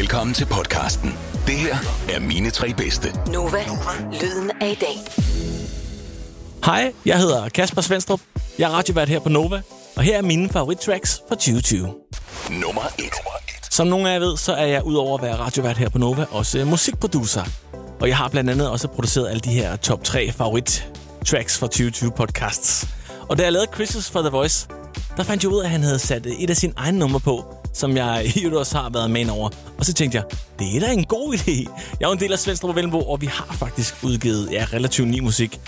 Velkommen til podcasten. Det her er mine tre bedste. Nova, lyden af i dag. Hej, jeg hedder Kasper Svendstrup. Jeg er radiovært her på Nova, og her er mine favorittracks for 2020. Nummer 1. Som nogle af jer ved, så er jeg udover at være radiovært her på Nova, også musikproducer. Og jeg har blandt andet også produceret alle de her top 3 favorit-tracks for 2020 podcasts. Og da jeg lavede Chris's for The Voice, der fandt jeg ud af, at han havde sat et af sine egne numre på, som jeg i øvrigt også har været med over. Og så tænkte jeg, det er da en god idé. Jeg er jo en del af Svendstrup og Vellenbo, og vi har faktisk udgivet ja, relativt ny musik.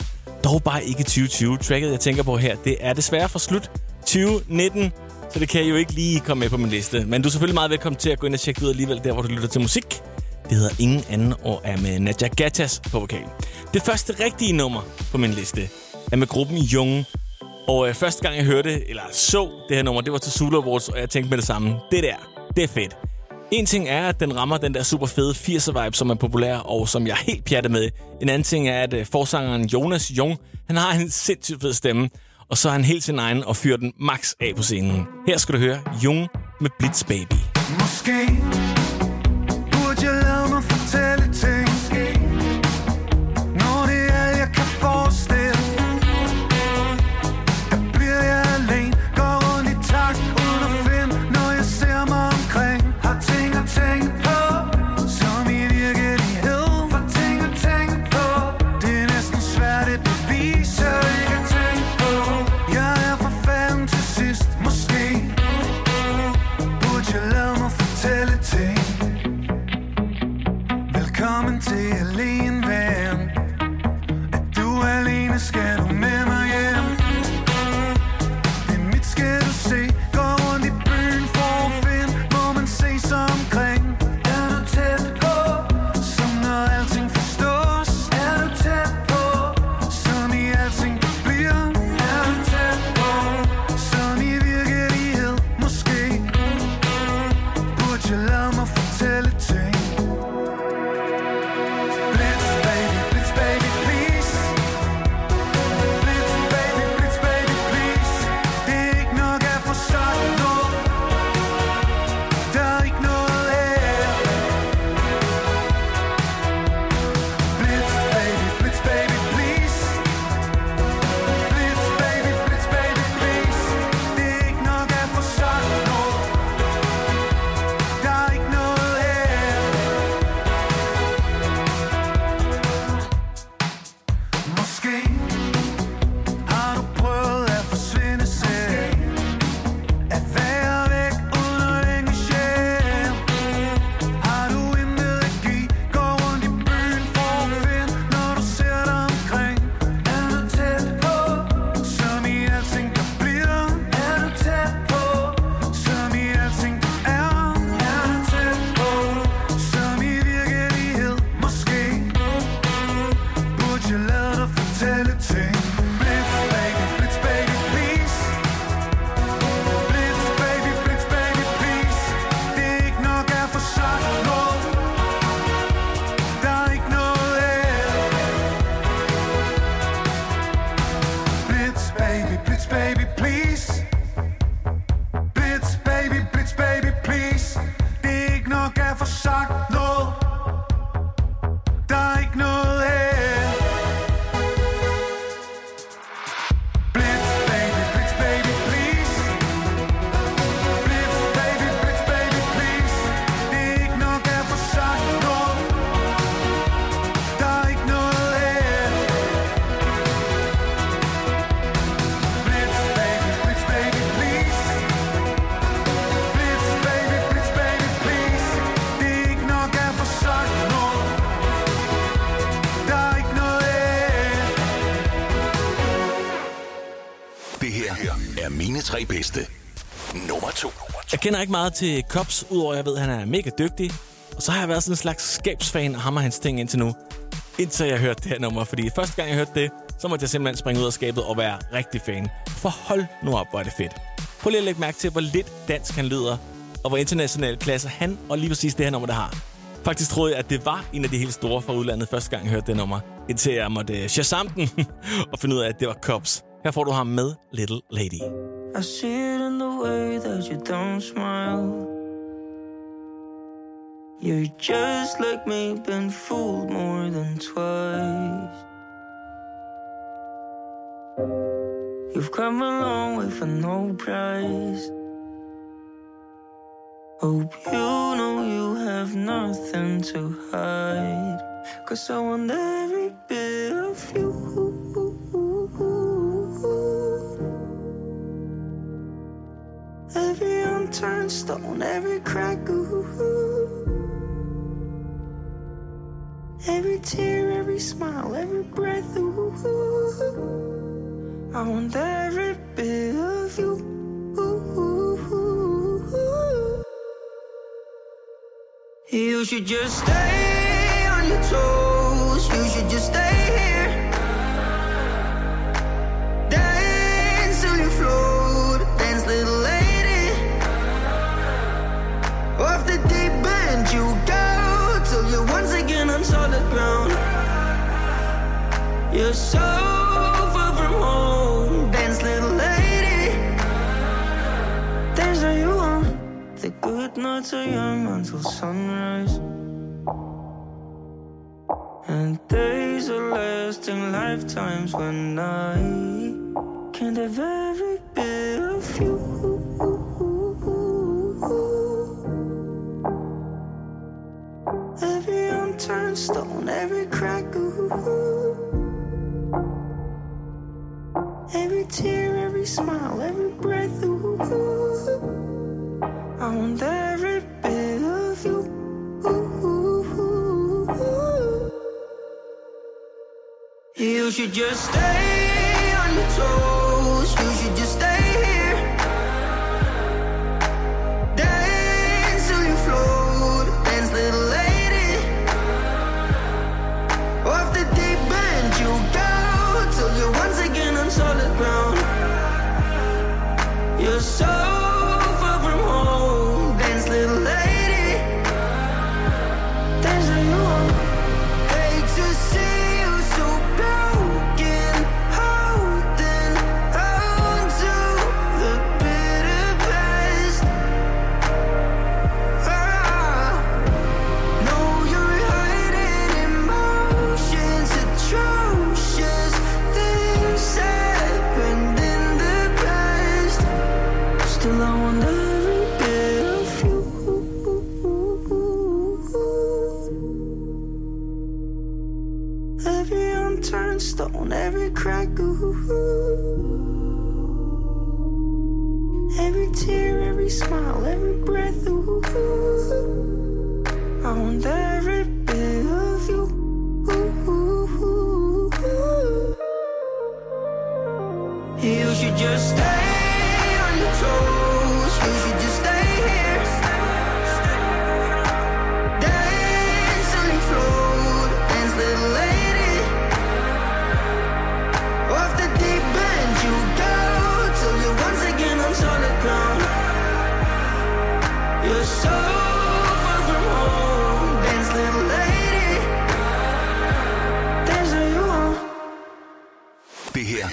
Dog bare ikke 2020. Tracket, jeg tænker på her, det er desværre for slut 2019. Så det kan jeg jo ikke lige komme med på min liste. Men du er selvfølgelig meget velkommen til at gå ind og tjekke ud alligevel, der hvor du lytter til musik. Det hedder Ingen Anden og er med Nadja Gattas på vokal. Det første rigtige nummer på min liste er med gruppen Jung. Og øh, første gang jeg hørte, eller så det her nummer, det var til Zulu Awards, og jeg tænkte med det samme. Det der, det er fedt. En ting er, at den rammer den der super fede 80'er vibe, som er populær, og som jeg er helt pjattet med. En anden ting er, at øh, forsangeren Jonas Jung, han har en sindssygt fed stemme, og så er han helt sin egen og fyrer den max af på scenen. Her skal du høre Jung med Blitz Baby. Måske burde jeg escape. Jeg kender ikke meget til Cops, udover at jeg ved, at han er mega dygtig. Og så har jeg været sådan en slags skabsfan af ham og hans ting indtil nu. Indtil jeg hørte det her nummer, fordi første gang jeg hørte det, så måtte jeg simpelthen springe ud af skabet og være rigtig fan. For hold nu op, hvor er det fedt. Prøv lige at lægge mærke til, hvor lidt dansk han lyder, og hvor international klasse han og lige præcis det her nummer, der har. Faktisk troede jeg, at det var en af de helt store fra udlandet første gang, jeg hørte det nummer. Indtil jeg måtte øh, shazam den og finde ud af, at det var Cops. Her får du ham med Little Lady. I see it in the way that you don't smile. You're just like me, been fooled more than twice. You've come a long way for no price. Hope you know you have nothing to hide. Cause I want stone, every crack. Ooh. Every tear, every smile, every breath. Ooh. I want every bit of you. You should just stay on your toes. You should just stay here. Nights are young until sunrise. And days are lasting lifetimes when I can't have every bit of you. Every unturned stone, every crack. Ooh. Every tear, every smile, every breath. Ooh. You should just stay on your toes. Every crack. Ooh. Every tear, every smile, every breath. Ooh. I want every bit of you. Ooh. You should just stay Det her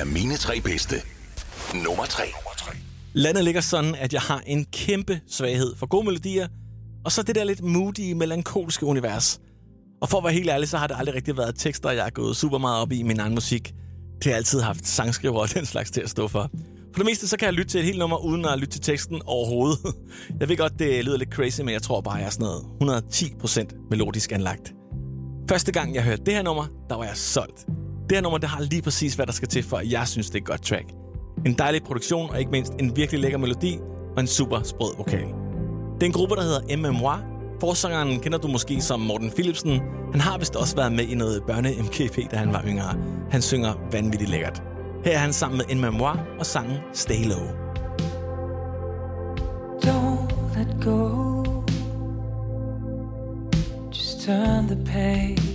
er mine tre bedste. Nummer tre. Landet ligger sådan, at jeg har en kæmpe svaghed for gode melodier, og så det der lidt moody, melankolske univers. Og for at være helt ærlig, så har det aldrig rigtig været tekster, jeg er gået super meget op i min egen musik. Det har jeg altid haft sangskriver og den slags til at stå for. For det meste, så kan jeg lytte til et helt nummer, uden at lytte til teksten overhovedet. Jeg ved godt, det lyder lidt crazy, men jeg tror bare, jeg er sådan noget 110% melodisk anlagt. Første gang, jeg hørte det her nummer, der var jeg solgt. Det her nummer, det har lige præcis, hvad der skal til, for at jeg synes, det er et godt track. En dejlig produktion, og ikke mindst en virkelig lækker melodi, og en super sprød vokal. Det er en gruppe, der hedder MMY. Forsangeren kender du måske som Morten Philipsen. Han har vist også været med i noget børne-MKP, da han var yngre. Han synger vanvittigt lækkert. Her er han sammen med MMY og sangen Stay Low. Don't let go. Just turn the page,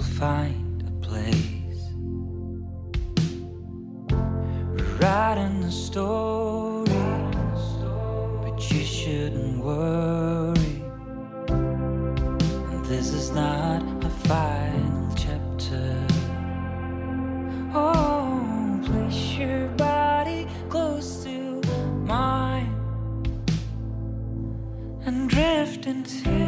will find a place. We're writing the story, but you shouldn't worry. This is not a final chapter. Oh, place your body close to mine and drift into.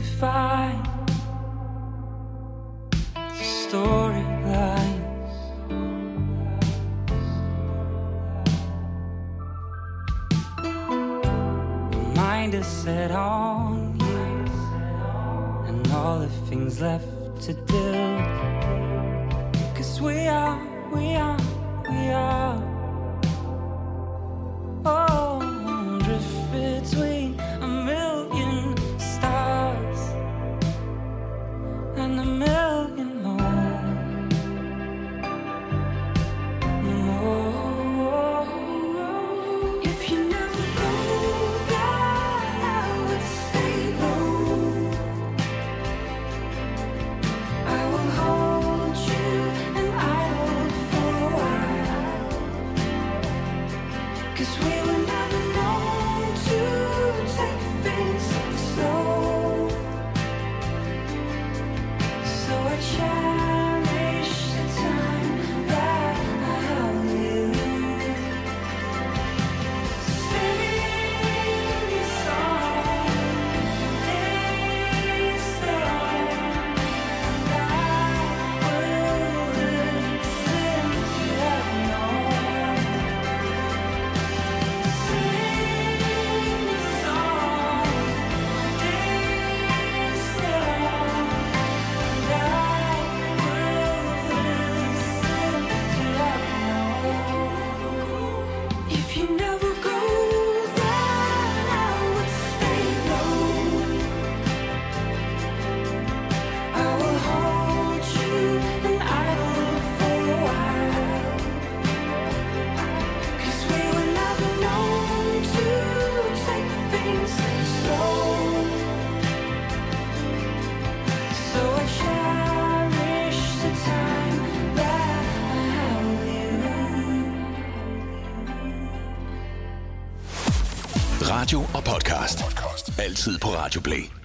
find the storylines. My mind is set on you, and all the things left to do. Cause we are, we are, we are. podcast. Altid på Radio Play.